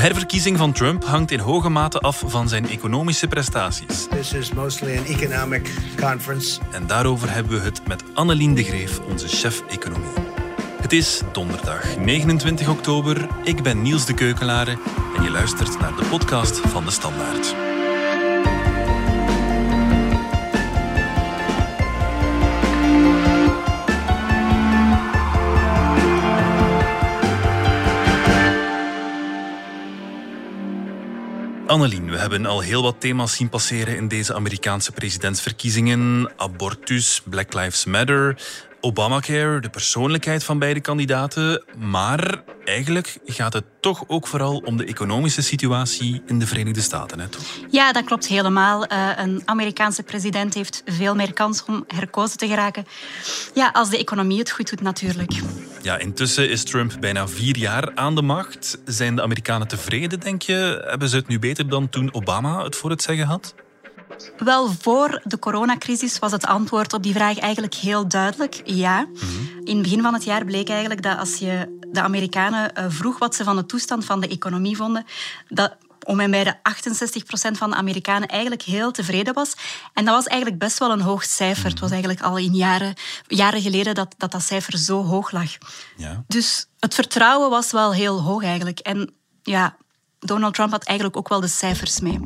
herverkiezing van Trump hangt in hoge mate af van zijn economische prestaties. This is mostly an economic conference. En daarover hebben we het met Annelien de Greef, onze chef economie. Het is donderdag 29 oktober. Ik ben Niels de Keukelare en je luistert naar de podcast van de Standaard. Annelien, we hebben al heel wat thema's zien passeren in deze Amerikaanse presidentsverkiezingen. Abortus, Black Lives Matter, Obamacare, de persoonlijkheid van beide kandidaten. Maar eigenlijk gaat het toch ook vooral om de economische situatie in de Verenigde Staten. Hè, toch? Ja, dat klopt helemaal. Uh, een Amerikaanse president heeft veel meer kans om herkozen te geraken. Ja, als de economie het goed doet natuurlijk. Ja, intussen is Trump bijna vier jaar aan de macht. Zijn de Amerikanen tevreden, denk je? Hebben ze het nu beter dan toen Obama het voor het zeggen had? Wel, voor de coronacrisis was het antwoord op die vraag eigenlijk heel duidelijk. Ja. In het begin van het jaar bleek eigenlijk dat als je de Amerikanen eh, vroeg wat ze van de toestand van de economie vonden, dat om en bij de 68% van de Amerikanen eigenlijk heel tevreden was. En dat was eigenlijk best wel een hoog cijfer. Het was eigenlijk al in jaren, jaren geleden dat, dat dat cijfer zo hoog lag. Ja. Dus het vertrouwen was wel heel hoog eigenlijk. En ja, Donald Trump had eigenlijk ook wel de cijfers mee.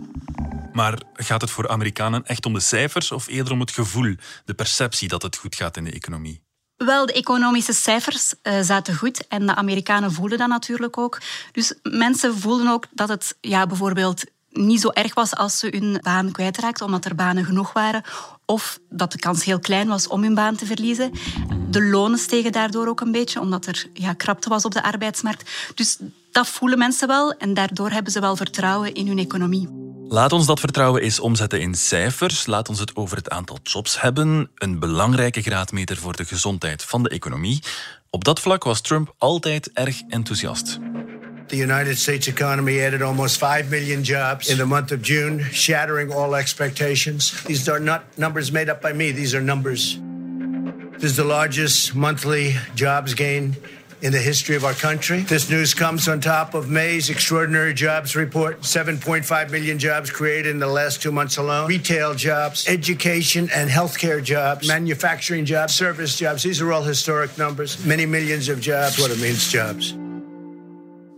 Maar gaat het voor Amerikanen echt om de cijfers of eerder om het gevoel, de perceptie dat het goed gaat in de economie? Wel, de economische cijfers uh, zaten goed en de Amerikanen voelden dat natuurlijk ook. Dus mensen voelden ook dat het ja, bijvoorbeeld niet zo erg was als ze hun baan kwijtraakten, omdat er banen genoeg waren. Of dat de kans heel klein was om hun baan te verliezen. De lonen stegen daardoor ook een beetje, omdat er ja, krapte was op de arbeidsmarkt. Dus dat voelen mensen wel en daardoor hebben ze wel vertrouwen in hun economie. Laat ons dat vertrouwen eens omzetten in cijfers. Laat ons het over het aantal jobs hebben. Een belangrijke graadmeter voor de gezondheid van de economie. Op dat vlak was Trump altijd erg enthousiast. The United States economy added almost 5 million jobs in the month of June, shattering all expectations. These are not numbers made up by me, these are numbers. This is the largest monthly jobs gain in the history of our country. This news comes on top of May's extraordinary jobs report 7.5 million jobs created in the last two months alone. Retail jobs, education and healthcare jobs, manufacturing jobs, service jobs. These are all historic numbers. Many millions of jobs. What it means jobs.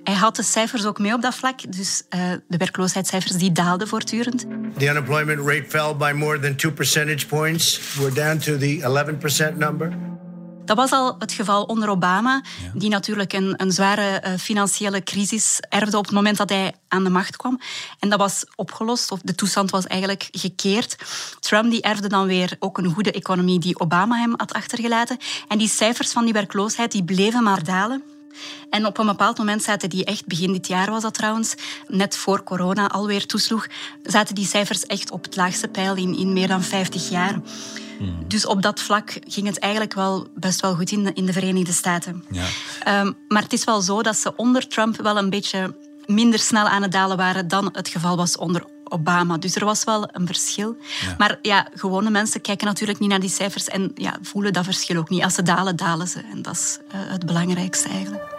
Hij had de cijfers ook mee op dat vlak, dus uh, de werkloosheidscijfers die daalden voortdurend. The unemployment rate fell by more than 2 percentage points. We're down to the 11% number. Dat was al het geval onder Obama, die natuurlijk een, een zware uh, financiële crisis erfde op het moment dat hij aan de macht kwam. En dat was opgelost, of de toestand was eigenlijk gekeerd. Trump die erfde dan weer ook een goede economie die Obama hem had achtergelaten. En die cijfers van die werkloosheid die bleven maar dalen. En op een bepaald moment zaten die echt, begin dit jaar was dat trouwens, net voor corona alweer toesloeg, zaten die cijfers echt op het laagste pijl in, in meer dan 50 jaar. Hmm. Dus op dat vlak ging het eigenlijk wel best wel goed in de, in de Verenigde Staten. Ja. Um, maar het is wel zo dat ze onder Trump wel een beetje minder snel aan het dalen waren dan het geval was onder Obama. Dus er was wel een verschil. Maar ja, gewone mensen kijken natuurlijk niet naar die cijfers en ja, voelen dat verschil ook niet. Als ze dalen, dalen ze. En dat is uh, het belangrijkste eigenlijk.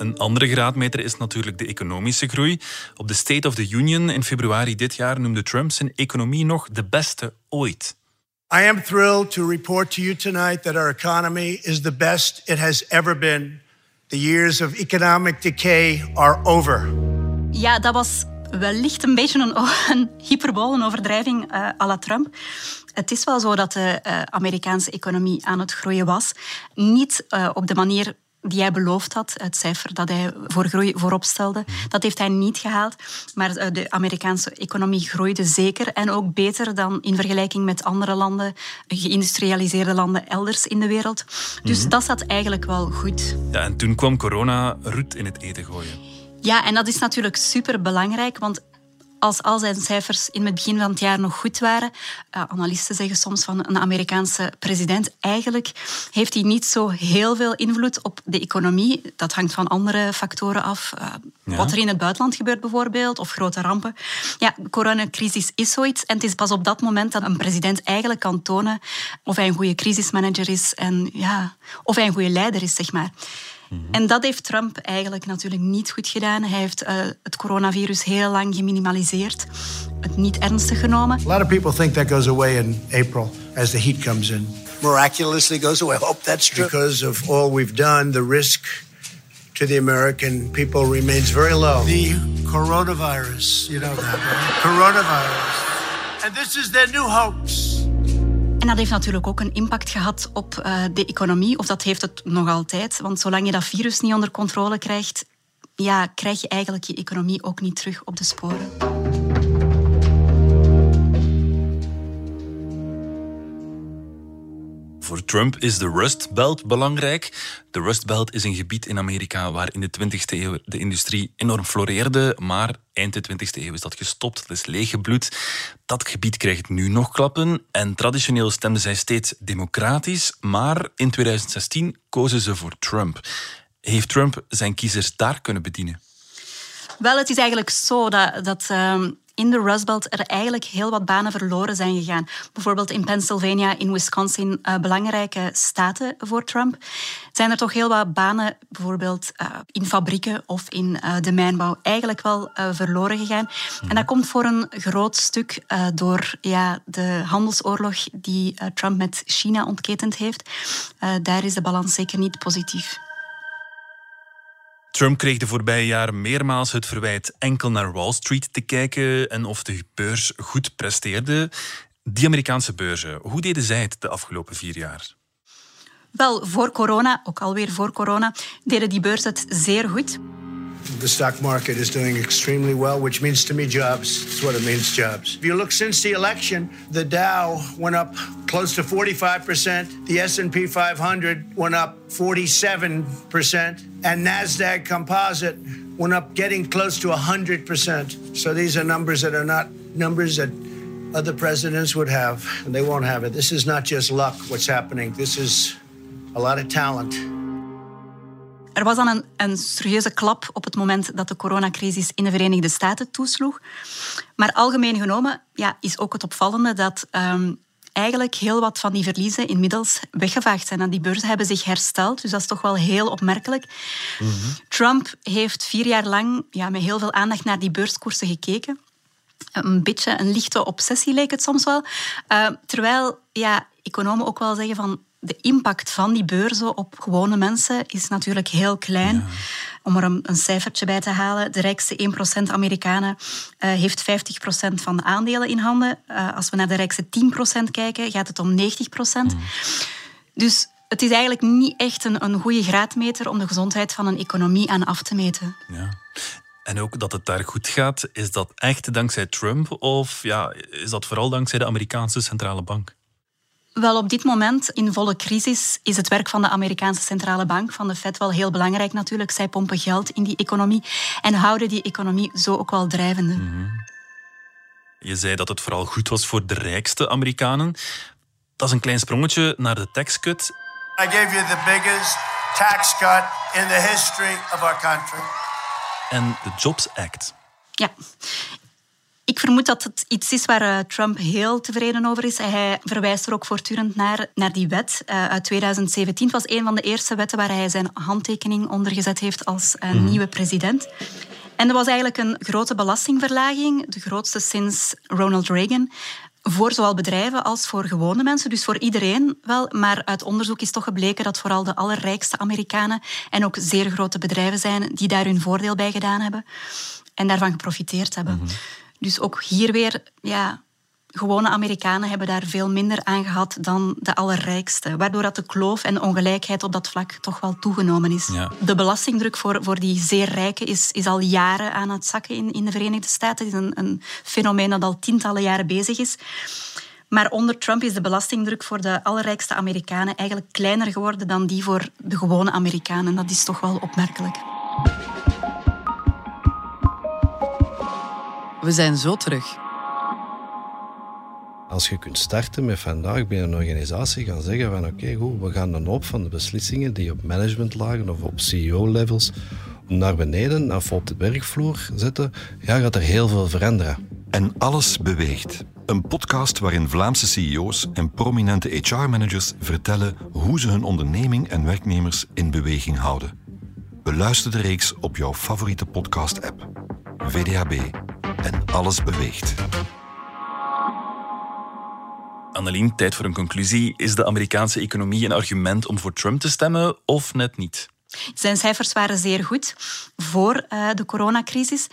Andere graadmeter is natuurlijk de economische groei. Op de State of the Union in februari dit jaar noemde Trump zijn economie nog de beste ooit. I am thrilled to report to you tonight that our economy is the best it has ever been. The years of economic decay are over. Ja, dat was wellicht een beetje een, een hyperbol, een overdrijving uh, à la Trump. Het is wel zo dat de uh, Amerikaanse economie aan het groeien was. Niet uh, op de manier die hij beloofd had, het cijfer dat hij voor groei voorop stelde, dat heeft hij niet gehaald. Maar eh, de Amerikaanse economie groeide zeker en ook beter dan in vergelijking met andere landen, geïndustrialiseerde landen elders in de wereld. Dus mhm. dat zat eigenlijk wel goed. Ja, en toen kwam corona roet in het eten gooien. Ja, en dat is natuurlijk super belangrijk, want als al zijn cijfers in het begin van het jaar nog goed waren. Uh, analisten zeggen soms van een Amerikaanse president. Eigenlijk heeft hij niet zo heel veel invloed op de economie. Dat hangt van andere factoren af. Uh, Wat er in het buitenland gebeurt bijvoorbeeld, of grote rampen. Ja, de coronacrisis is zoiets. En het is pas op dat moment dat een president eigenlijk kan tonen of hij een goede crisismanager is en ja, of hij een goede leider is, zeg maar. Mhm. En dat heeft Trump eigenlijk natuurlijk niet goed gedaan. Hij heeft uh, het coronavirus heel lang geminimaliseerd, het niet ernstig genomen. A lot of people think that goes away in April as the heat comes in. Miraculously goes away. I hope that's true. Because of all we've done, the risk to the American people remains very low. The coronavirus, you know that, right? Coronavirus. And this is their new hoax. En dat heeft natuurlijk ook een impact gehad op uh, de economie, of dat heeft het nog altijd. Want zolang je dat virus niet onder controle krijgt, ja, krijg je eigenlijk je economie ook niet terug op de sporen. Voor Trump is de Rust Belt belangrijk. De Rust Belt is een gebied in Amerika waar in de 20e eeuw de industrie enorm floreerde, maar eind de 20e eeuw is dat gestopt, dat is leeggebloed. Dat gebied krijgt nu nog klappen en traditioneel stemden zij steeds democratisch, maar in 2016 kozen ze voor Trump. Heeft Trump zijn kiezers daar kunnen bedienen? Wel, het is eigenlijk zo dat, dat ehm, in de Rust Belt er eigenlijk heel wat banen verloren zijn gegaan. Bijvoorbeeld in Pennsylvania, in Wisconsin, uh, belangrijke staten voor Trump, zijn er toch heel wat banen, bijvoorbeeld uh, in fabrieken of in uh, de mijnbouw, eigenlijk wel verloren gegaan. En dat komt voor een groot stuk door ja, de handelsoorlog die Trump met China ontketend heeft. daar is de balans zeker niet positief. Trump kreeg de voorbije jaren meermaals het verwijt enkel naar Wall Street te kijken en of de beurs goed presteerde. Die Amerikaanse beurzen, hoe deden zij het de afgelopen vier jaar? Wel, voor corona, ook alweer voor corona, deden die beurzen het zeer goed. The stock market is doing extremely well, which means to me jobs. That's what it means, jobs. If you look since the election, the Dow went up close to 45%. The S&P 500 went up 47%. And NASDAQ Composite went up getting close to 100%. So these are numbers that are not numbers that other presidents would have, and they won't have it. This is not just luck, what's happening. This is a lot of talent. Er was dan een, een serieuze klap op het moment dat de coronacrisis in de Verenigde Staten toesloeg. Maar algemeen genomen ja, is ook het opvallende dat um, eigenlijk heel wat van die verliezen inmiddels weggevaagd zijn. En die beurzen hebben zich hersteld, dus dat is toch wel heel opmerkelijk. Mm -hmm. Trump heeft vier jaar lang ja, met heel veel aandacht naar die beurskoersen gekeken. Een beetje een lichte obsessie leek het soms wel. Uh, terwijl ja, economen ook wel zeggen van de impact van die beurzen op gewone mensen is natuurlijk heel klein. Ja. Om er een, een, cijfertje bij te halen, de rijkste 1% Amerikanen uh, heeft 50% van de aandelen in handen. Uh, als we naar de rijkste 10% kijken, gaat het om 90%. Mm. Dus het is eigenlijk niet echt een, een goede graadmeter om de gezondheid van een economie aan af te meten. Ja. En ook dat het daar goed gaat, is dat echt dankzij Trump of ja, is dat vooral dankzij de Amerikaanse centrale bank? Wel, op dit moment in volle crisis is het werk van de Amerikaanse centrale bank, van de Fed, wel heel belangrijk natuurlijk. Zij pompen geld in die economie en houden die economie zo ook wel drijvende. Mm -hmm. Je zei dat het vooral goed was voor de rijkste Amerikanen. Dat is een klein sprongetje naar de tax cut. I gave you the biggest tax cut in the history of our country. En de Jobs Act. Ja, ik vermoed dat het iets is waar eh, Trump heel tevreden over is. Hij verwijst er ook voortdurend naar, naar die wet uh, uit 2017. Het was een van de eerste wetten waar hij zijn handtekening onder gezet heeft als uh, mm. nieuwe president. En dat was eigenlijk een grote belastingverlaging, de grootste sinds Ronald Reagan. Voor zowel bedrijven als voor gewone mensen, dus voor iedereen wel. Maar uit onderzoek is toch gebleken dat vooral de allerrijkste Amerikanen en ook zeer grote bedrijven zijn die daar hun voordeel bij gedaan hebben en daarvan geprofiteerd hebben. Mm -hmm. Dus ook hier weer, ja, gewone Amerikanen hebben daar veel minder aan gehad dan de allerrijkste. Waardoor dat de kloof en de ongelijkheid op dat vlak toch wel toegenomen is. Ja. De belastingdruk voor, voor die zeer rijken is, is al jaren aan het zakken in, in de Verenigde Staten. Het is een, een fenomeen dat al tientallen jaren bezig is. Maar onder Trump is de belastingdruk voor de allerrijkste Amerikanen eigenlijk kleiner geworden dan die voor de gewone Amerikanen. Dat is toch wel opmerkelijk. We zijn zo terug. Als je kunt starten met vandaag binnen een organisatie gaan zeggen van oké, goed, we gaan dan op van de beslissingen die op managementlagen of op CEO-levels naar beneden of op de werkvloer zetten, ja, gaat er heel veel veranderen. En alles beweegt. Een podcast waarin Vlaamse CEO's en prominente HR-managers vertellen hoe ze hun onderneming en werknemers in beweging houden. Beluister de reeks op jouw favoriete podcast-app. VDAB. En alles beweegt. Annelien, tijd voor een conclusie. Is de Amerikaanse economie een argument om voor Trump te stemmen of net niet? Zijn cijfers waren zeer goed voor uh, de coronacrisis.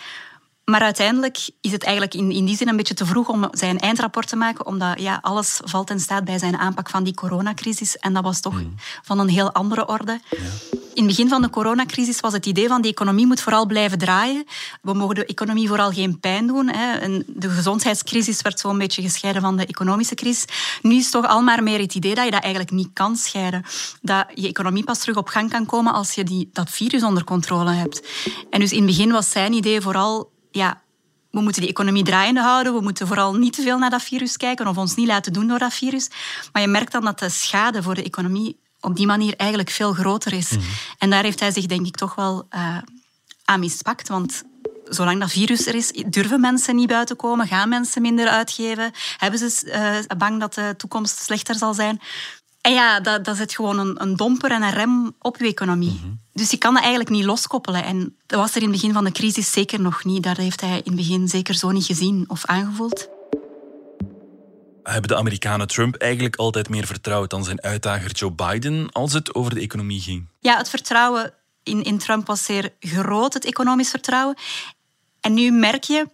Maar uiteindelijk is het eigenlijk in, in die zin een beetje te vroeg om zijn eindrapport te maken, omdat ja, alles valt en staat bij zijn aanpak van die coronacrisis. En dat was toch mm. van een heel andere orde. Ja. In het begin van de coronacrisis was het idee van die economie moet vooral blijven draaien. We mogen de economie vooral geen pijn doen. Hè. En de gezondheidscrisis werd zo'n beetje gescheiden van de economische crisis. Nu is toch al maar meer het idee dat je dat eigenlijk niet kan scheiden. Dat je economie pas terug op gang kan komen als je die, dat virus onder controle hebt. En dus in het begin was zijn idee vooral ja, we moeten die economie draaiende houden. We moeten vooral niet te veel naar dat virus kijken of ons niet laten doen door dat virus. Maar je merkt dan dat de schade voor de economie op die manier eigenlijk veel groter is. Mhm. En daar heeft hij zich denk ik toch wel uh, aan mispakt. Want zolang dat virus er is, durven mensen niet buiten komen, gaan mensen minder uitgeven, hebben ze uh, bang dat de toekomst slechter zal zijn. En ja, dat, dat zet gewoon een, een domper en een rem op je economie. Mhm. Dus je kan dat eigenlijk niet loskoppelen. En dat was er in het begin van de crisis zeker nog niet. Daar heeft hij in het begin zeker zo niet gezien of aangevoeld. Hebben de Amerikanen Trump eigenlijk altijd meer vertrouwd dan zijn uitdager Joe Biden als het over de economie ging? Ja, het vertrouwen in, in Trump was zeer groot, het economisch vertrouwen. En nu merk je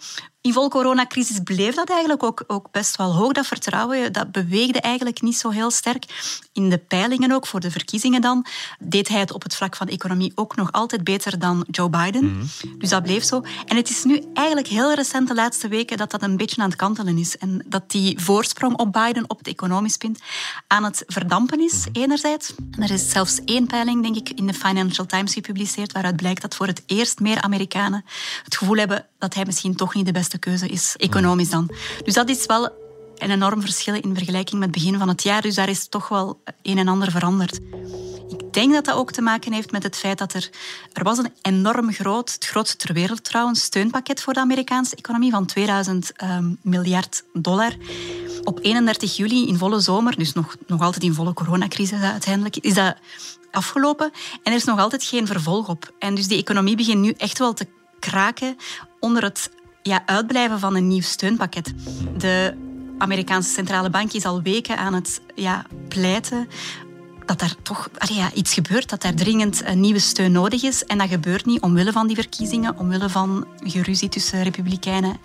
in vol coronacrisis bleef dat eigenlijk ook, ook best wel hoog, dat vertrouwen. Dat beweegde eigenlijk niet zo heel sterk. In de peilingen ook, voor de verkiezingen dan, deed hij het op het vlak van economie ook nog altijd beter dan Joe Biden. Mhm. Dus dat bleef zo. En het is nu eigenlijk heel recent, de laatste weken, dat dat een beetje aan het kantelen is. En dat die voorsprong op Biden op het economisch punt aan het verdampen is, mhm. enerzijds. En er is zelfs één peiling, denk ik, in de Financial Times gepubliceerd, waaruit blijkt dat voor het eerst meer Amerikanen het gevoel hebben dat hij misschien toch niet de beste keuze is, economisch dan. Dus dat is wel een enorm verschil in vergelijking met het begin van het jaar. Dus daar is toch wel een en ander veranderd. Ik denk dat dat ook te maken heeft met het feit dat er... Er was een enorm groot, het grootste ter wereld trouwens, steunpakket voor de Amerikaanse economie van 2000 um, miljard dollar. Op 31 juli in volle zomer, dus nog, nog altijd in volle coronacrisis uiteindelijk, is dat afgelopen. En er is nog altijd geen vervolg op. En dus die economie begint nu echt wel te kraken onder het ja, uitblijven van een nieuw steunpakket. De Amerikaanse centrale bank is al weken aan het ja, pleiten dat er toch ja, iets gebeurt, dat er dringend een nieuwe steun nodig is. En dat gebeurt niet omwille van die verkiezingen, omwille van geruzie tussen republikeinen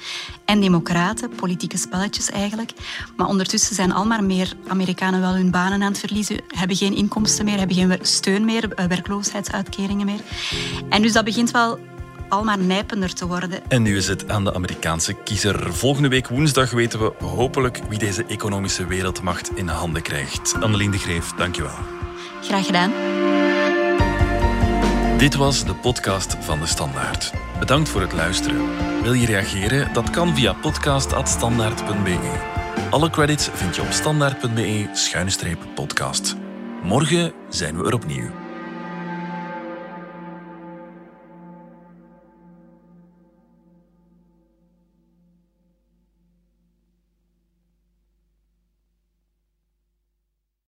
en democraten, politieke spelletjes eigenlijk. Maar ondertussen zijn al maar meer Amerikanen wel hun banen aan het verliezen, hebben geen inkomsten meer, hebben geen steun meer, werkloosheidsuitkeringen meer. En dus dat begint wel al maar nijpender te worden. En nu is het aan de Amerikaanse kiezer. Volgende week woensdag weten we hopelijk wie deze economische wereldmacht in handen krijgt. Annelien de Greef, dankjewel. Graag gedaan. Dit was de podcast van de Standaard. Bedankt voor het luisteren. Wil je reageren? Dat kan via podcast.standaard.be. Alle credits vind je op standaard.be-podcast. Morgen zijn we er opnieuw.